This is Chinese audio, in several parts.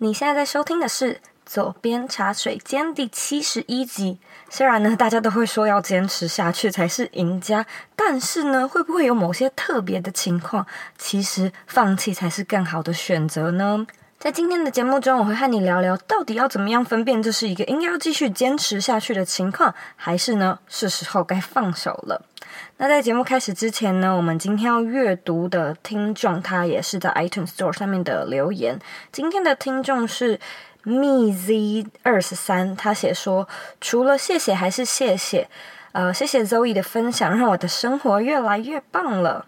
你现在在收听的是《左边茶水间》第七十一集。虽然呢，大家都会说要坚持下去才是赢家，但是呢，会不会有某些特别的情况，其实放弃才是更好的选择呢？在今天的节目中，我会和你聊聊，到底要怎么样分辨这是一个应该要继续坚持下去的情况，还是呢，是时候该放手了。那在节目开始之前呢，我们今天要阅读的听众，他也是在 iTunes Store 上面的留言。今天的听众是 MeZ 二十三，他写说，除了谢谢还是谢谢，呃，谢谢 Zoe 的分享，让我的生活越来越棒了。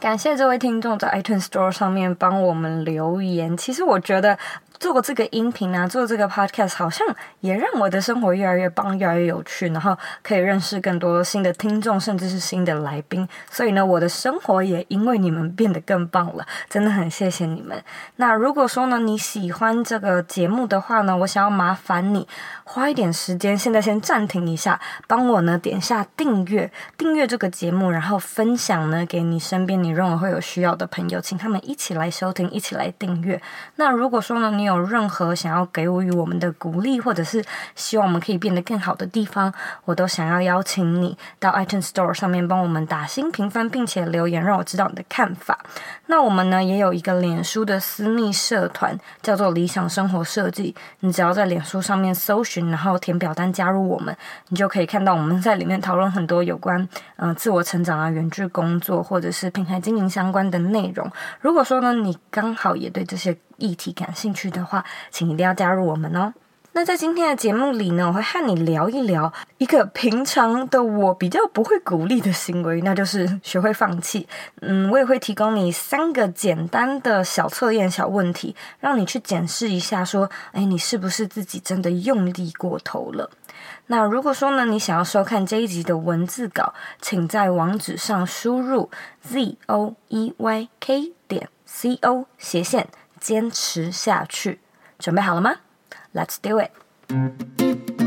感谢这位听众在 iTunes Store 上面帮我们留言。其实我觉得。做过这个音频啊，做这个 podcast，好像也让我的生活越来越棒，越来越有趣，然后可以认识更多新的听众，甚至是新的来宾。所以呢，我的生活也因为你们变得更棒了，真的很谢谢你们。那如果说呢，你喜欢这个节目的话呢，我想要麻烦你花一点时间，现在先暂停一下，帮我呢点下订阅，订阅。这个节目，然后分享呢给你身边你认为会有需要的朋友，请他们一起来收听，一起来订阅。那如果说呢，你有任何想要给予我们的鼓励，或者是希望我们可以变得更好的地方，我都想要邀请你到 iTunes Store 上面帮我们打新评分，并且留言，让我知道你的看法。那我们呢也有一个脸书的私密社团，叫做理想生活设计。你只要在脸书上面搜寻，然后填表单加入我们，你就可以看到我们在里面讨论很多有关嗯、自我成长啊、远距工作或者是平台经营相关的内容。如果说呢你刚好也对这些议题感兴趣的话，请一定要加入我们哦。那在今天的节目里呢，我会和你聊一聊一个平常的我比较不会鼓励的行为，那就是学会放弃。嗯，我也会提供你三个简单的小测验、小问题，让你去检视一下，说，哎，你是不是自己真的用力过头了？那如果说呢，你想要收看这一集的文字稿，请在网址上输入 z o e y k 点 c o 斜线。坚持下去，准备好了吗？Let's do it。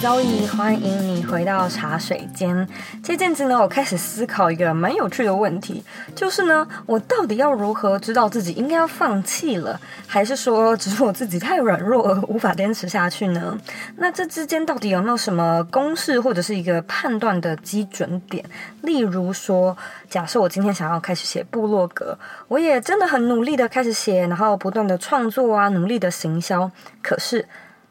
Hello，我是 Zoe，欢迎你回到茶水间。这阵子呢，我开始思考一个蛮有趣的问题，就是呢，我到底要如何知道自己应该要放弃了，还是说只是我自己太软弱而无法坚持下去呢？那这之间到底有没有什么公式或者是一个判断的基准点？例如说，假设我今天想要开始写部落格，我也真的很努力的开始写，然后不断的创作啊，努力的行销，可是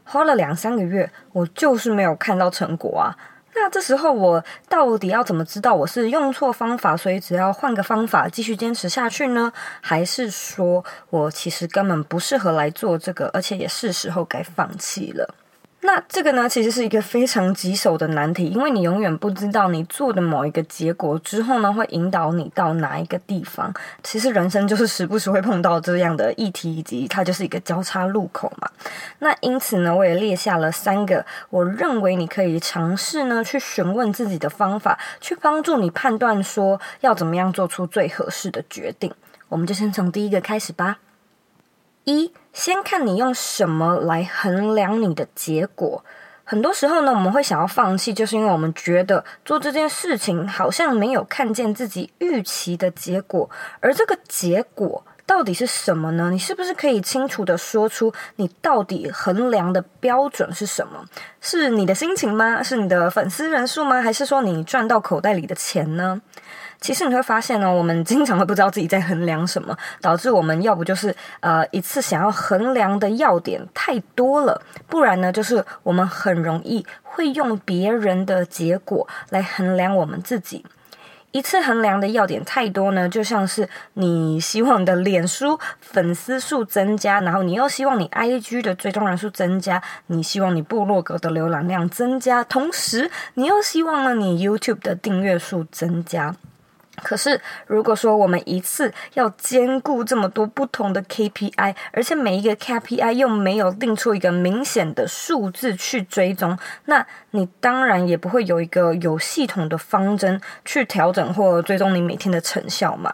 花了两三个月，我就是没有看到成果啊。那这时候我到底要怎么知道我是用错方法，所以只要换个方法继续坚持下去呢？还是说我其实根本不适合来做这个，而且也是时候该放弃了？那这个呢，其实是一个非常棘手的难题，因为你永远不知道你做的某一个结果之后呢，会引导你到哪一个地方。其实人生就是时不时会碰到这样的议题，以及它就是一个交叉路口嘛。那因此呢，我也列下了三个我认为你可以尝试呢去询问自己的方法，去帮助你判断说要怎么样做出最合适的决定。我们就先从第一个开始吧。一，先看你用什么来衡量你的结果。很多时候呢，我们会想要放弃，就是因为我们觉得做这件事情好像没有看见自己预期的结果。而这个结果到底是什么呢？你是不是可以清楚地说出你到底衡量的标准是什么？是你的心情吗？是你的粉丝人数吗？还是说你赚到口袋里的钱呢？其实你会发现呢，我们经常会不知道自己在衡量什么，导致我们要不就是呃一次想要衡量的要点太多了，不然呢就是我们很容易会用别人的结果来衡量我们自己。一次衡量的要点太多呢，就像是你希望你的脸书粉丝数增加，然后你又希望你 IG 的追踪人数增加，你希望你部落格的浏览量增加，同时你又希望呢你 YouTube 的订阅数增加。可是，如果说我们一次要兼顾这么多不同的 KPI，而且每一个 KPI 又没有定出一个明显的数字去追踪，那你当然也不会有一个有系统的方针去调整或追踪你每天的成效嘛。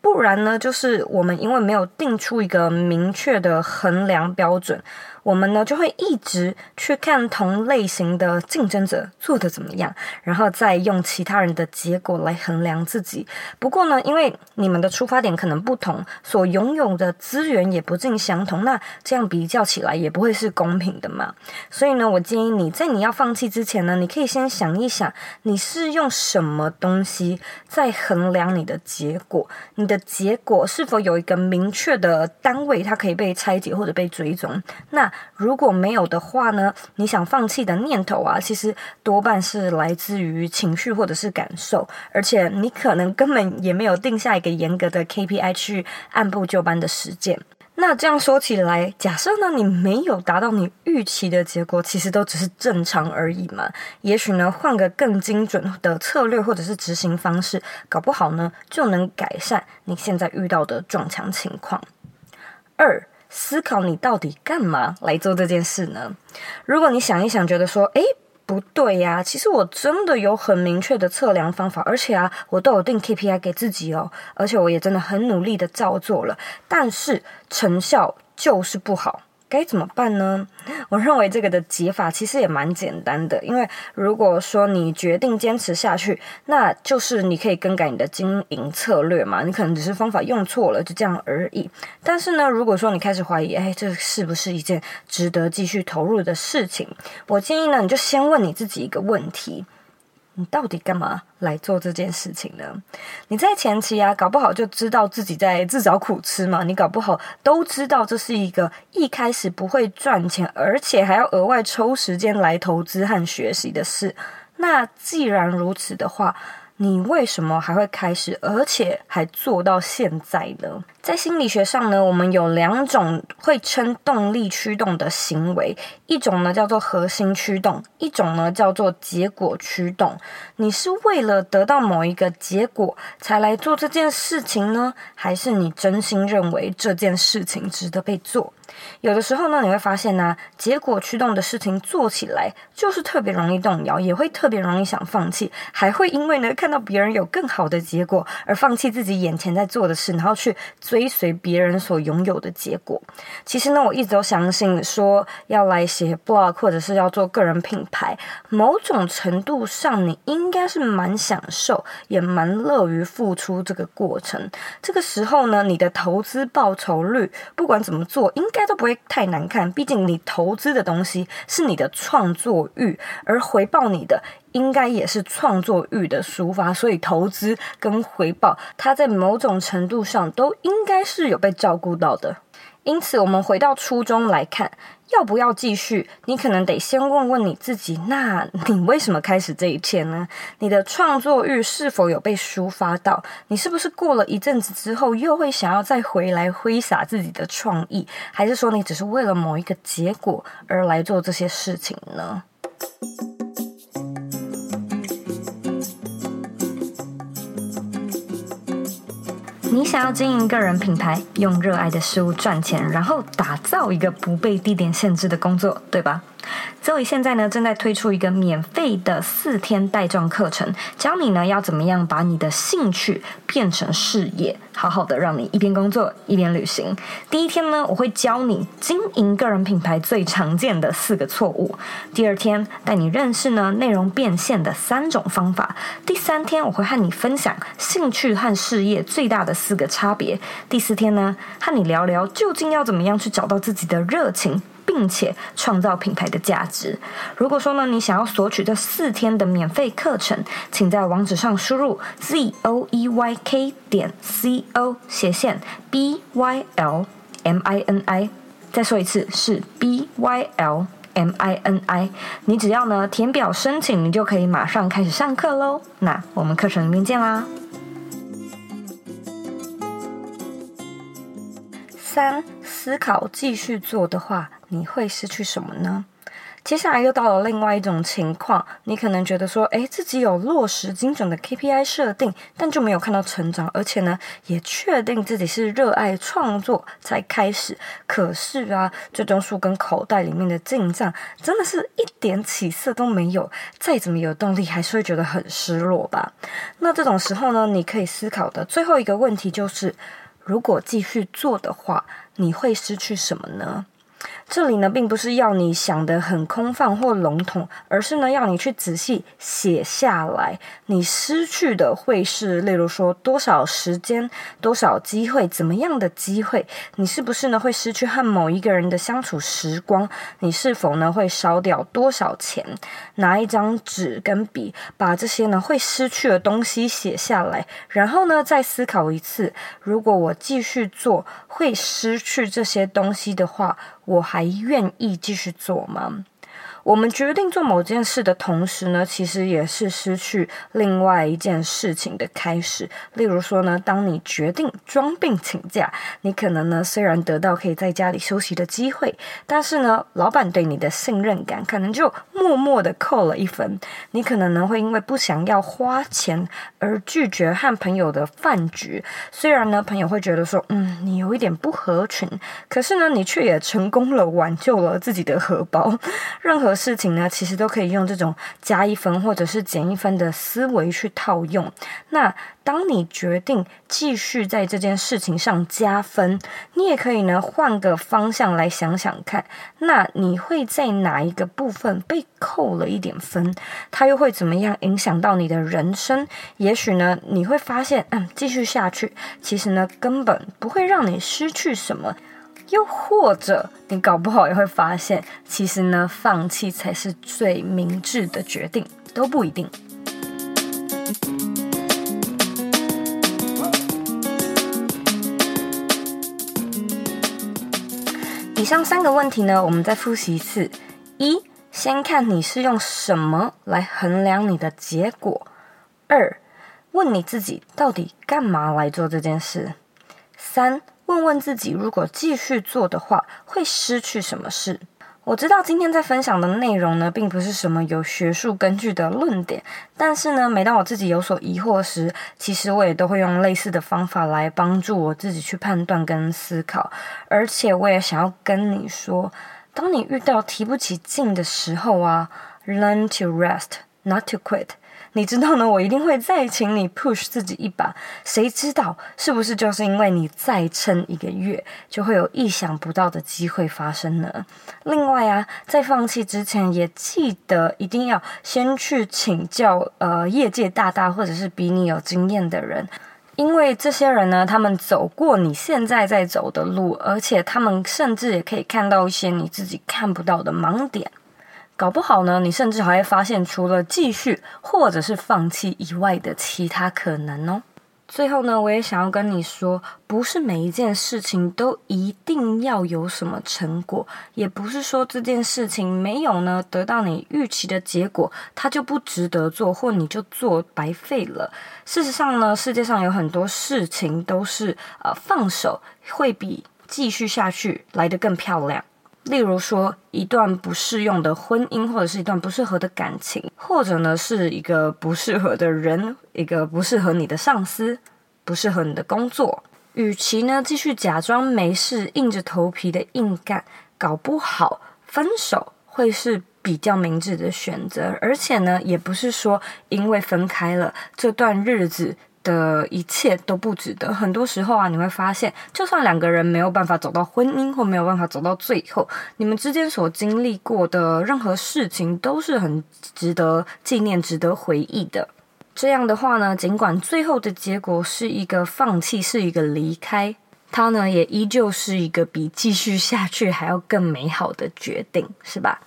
不然呢，就是我们因为没有定出一个明确的衡量标准，我们呢就会一直去看同类型的竞争者做得怎么样，然后再用其他人的结果来衡量自己。不过呢，因为你们的出发点可能不同，所拥有的资源也不尽相同，那这样比较起来也不会是公平的嘛。所以呢，我建议你在你要放弃之前呢，你可以先想一想，你是用什么东西在衡量你的结果，你的结果是否有一个明确的单位，它可以被拆解或者被追踪。那如果没有的话呢，你想放弃的念头啊，其实多半是来自于情绪或者是感受，而且你可能根本也没有定下一个严格的 KPI 去按部就班的实践。那这样说起来，假设呢，你没有达到你预期的结果，其实都只是正常而已嘛。也许呢，换个更精准的策略或者是执行方式，搞不好呢，就能改善你现在遇到的撞墙情况。二，思考你到底干嘛来做这件事呢？如果你想一想，觉得说，诶。不对呀，其实我真的有很明确的测量方法，而且啊，我都有定 KPI 给自己哦，而且我也真的很努力的照做了，但是成效就是不好。该怎么办呢？我认为这个的解法其实也蛮简单的，因为如果说你决定坚持下去，那就是你可以更改你的经营策略嘛。你可能只是方法用错了，就这样而已。但是呢，如果说你开始怀疑，哎，这是不是一件值得继续投入的事情？我建议呢，你就先问你自己一个问题。你到底干嘛来做这件事情呢？你在前期啊，搞不好就知道自己在自找苦吃嘛。你搞不好都知道这是一个一开始不会赚钱，而且还要额外抽时间来投资和学习的事。那既然如此的话，你为什么还会开始，而且还做到现在呢？在心理学上呢，我们有两种会称动力驱动的行为，一种呢叫做核心驱动，一种呢叫做结果驱动。你是为了得到某一个结果才来做这件事情呢，还是你真心认为这件事情值得被做？有的时候呢，你会发现呢，结果驱动的事情做起来就是特别容易动摇，也会特别容易想放弃，还会因为呢看到别人有更好的结果而放弃自己眼前在做的事，然后去追随别人所拥有的结果。其实呢，我一直都相信说要来写 blog 或者是要做个人品牌，某种程度上你应该是蛮享受，也蛮乐于付出这个过程。这个时候呢，你的投资报酬率不管怎么做，应该都不会太难看，毕竟你投资的东西是你的创作欲，而回报你的应该也是创作欲的抒发，所以投资跟回报，它在某种程度上都应该是有被照顾到的。因此，我们回到初衷来看。要不要继续？你可能得先问问你自己，那你为什么开始这一切呢？你的创作欲是否有被抒发到？你是不是过了一阵子之后，又会想要再回来挥洒自己的创意？还是说你只是为了某一个结果而来做这些事情呢？你想要经营个人品牌，用热爱的事物赚钱，然后打造一个不被地点限制的工作，对吧？？Zoe 现在呢正在推出一个免费的四天带状课程，教你呢要怎么样把你的兴趣变成事业，好好的让你一边工作一边旅行。第一天呢，我会教你经营个人品牌最常见的四个错误；第二天带你认识呢内容变现的三种方法；第三天我会和你分享兴趣和事业最大的四个差别；第四天呢和你聊聊究竟要怎么样去找到自己的热情。并且创造品牌的价值。如果说呢，你想要索取这四天的免费课程，请在网址上输入 z o e y k 点 c o 斜线 b y l m i n i。再说一次，是 b y l m i n i。你只要呢填表申请，你就可以马上开始上课喽。那我们课程里面见啦。三，思考继续做的话，你会失去什么呢？接下来又到了另外一种情况，你可能觉得说，诶，自己有落实精准的 KPI 设定，但就没有看到成长，而且呢，也确定自己是热爱创作才开始。可是啊，最终数跟口袋里面的进账真的是一点起色都没有，再怎么有动力，还是会觉得很失落吧？那这种时候呢，你可以思考的最后一个问题就是，如果继续做的话，你会失去什么呢？这里呢，并不是要你想得很空泛或笼统，而是呢，要你去仔细写下来。你失去的会是，例如说多少时间、多少机会、怎么样的机会？你是不是呢，会失去和某一个人的相处时光？你是否呢，会烧掉多少钱？拿一张纸跟笔，把这些呢会失去的东西写下来，然后呢，再思考一次：如果我继续做，会失去这些东西的话，我还还愿意继续做吗？我们决定做某件事的同时呢，其实也是失去另外一件事情的开始。例如说呢，当你决定装病请假，你可能呢虽然得到可以在家里休息的机会，但是呢，老板对你的信任感可能就默默的扣了一分。你可能呢会因为不想要花钱而拒绝和朋友的饭局，虽然呢朋友会觉得说，嗯，你有一点不合群，可是呢你却也成功了挽救了自己的荷包。任何。事情呢，其实都可以用这种加一分或者是减一分的思维去套用。那当你决定继续在这件事情上加分，你也可以呢换个方向来想想看，那你会在哪一个部分被扣了一点分？它又会怎么样影响到你的人生？也许呢，你会发现，嗯，继续下去，其实呢根本不会让你失去什么。又或者，你搞不好也会发现，其实呢，放弃才是最明智的决定，都不一定。以上三个问题呢，我们再复习一次：一，先看你是用什么来衡量你的结果；二，问你自己到底干嘛来做这件事；三。问问自己，如果继续做的话，会失去什么事？我知道今天在分享的内容呢，并不是什么有学术根据的论点，但是呢，每当我自己有所疑惑时，其实我也都会用类似的方法来帮助我自己去判断跟思考。而且我也想要跟你说，当你遇到提不起劲的时候啊，learn to rest, not to quit。你知道呢，我一定会再请你 push 自己一把。谁知道是不是就是因为你再撑一个月，就会有意想不到的机会发生呢？另外啊，在放弃之前，也记得一定要先去请教呃业界大大或者是比你有经验的人，因为这些人呢，他们走过你现在在走的路，而且他们甚至也可以看到一些你自己看不到的盲点。搞不好呢，你甚至还会发现除了继续或者是放弃以外的其他可能哦。最后呢，我也想要跟你说，不是每一件事情都一定要有什么成果，也不是说这件事情没有呢得到你预期的结果，它就不值得做，或你就做白费了。事实上呢，世界上有很多事情都是呃放手会比继续下去来得更漂亮。例如说，一段不适用的婚姻，或者是一段不适合的感情，或者呢是一个不适合的人，一个不适合你的上司，不适合你的工作。与其呢继续假装没事，硬着头皮的硬干，搞不好分手会是比较明智的选择。而且呢，也不是说因为分开了这段日子。的一切都不值得。很多时候啊，你会发现，就算两个人没有办法走到婚姻，或没有办法走到最后，你们之间所经历过的任何事情都是很值得纪念、值得回忆的。这样的话呢，尽管最后的结果是一个放弃，是一个离开，它呢也依旧是一个比继续下去还要更美好的决定，是吧？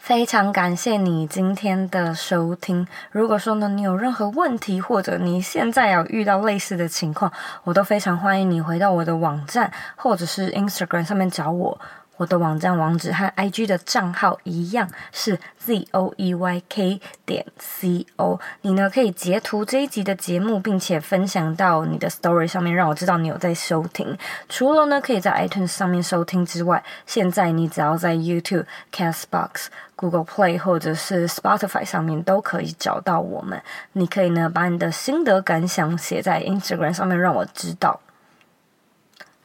非常感谢你今天的收听。如果说呢，你有任何问题，或者你现在有遇到类似的情况，我都非常欢迎你回到我的网站，或者是 Instagram 上面找我。我的网站网址和 IG 的账号一样是 z o e y k 点 c o。你呢可以截图这一集的节目，并且分享到你的 Story 上面，让我知道你有在收听。除了呢可以在 iTunes 上面收听之外，现在你只要在 YouTube、Castbox、Google Play 或者是 Spotify 上面都可以找到我们。你可以呢把你的心得感想写在 Instagram 上面，让我知道。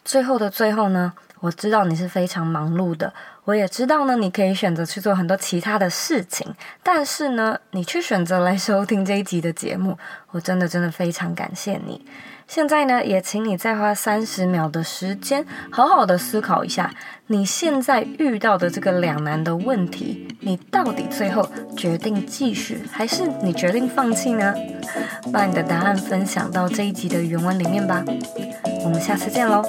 最后的最后呢。我知道你是非常忙碌的，我也知道呢，你可以选择去做很多其他的事情，但是呢，你却选择来收听这一集的节目，我真的真的非常感谢你。现在呢，也请你再花三十秒的时间，好好的思考一下，你现在遇到的这个两难的问题，你到底最后决定继续，还是你决定放弃呢？把你的答案分享到这一集的原文里面吧。我们下次见喽。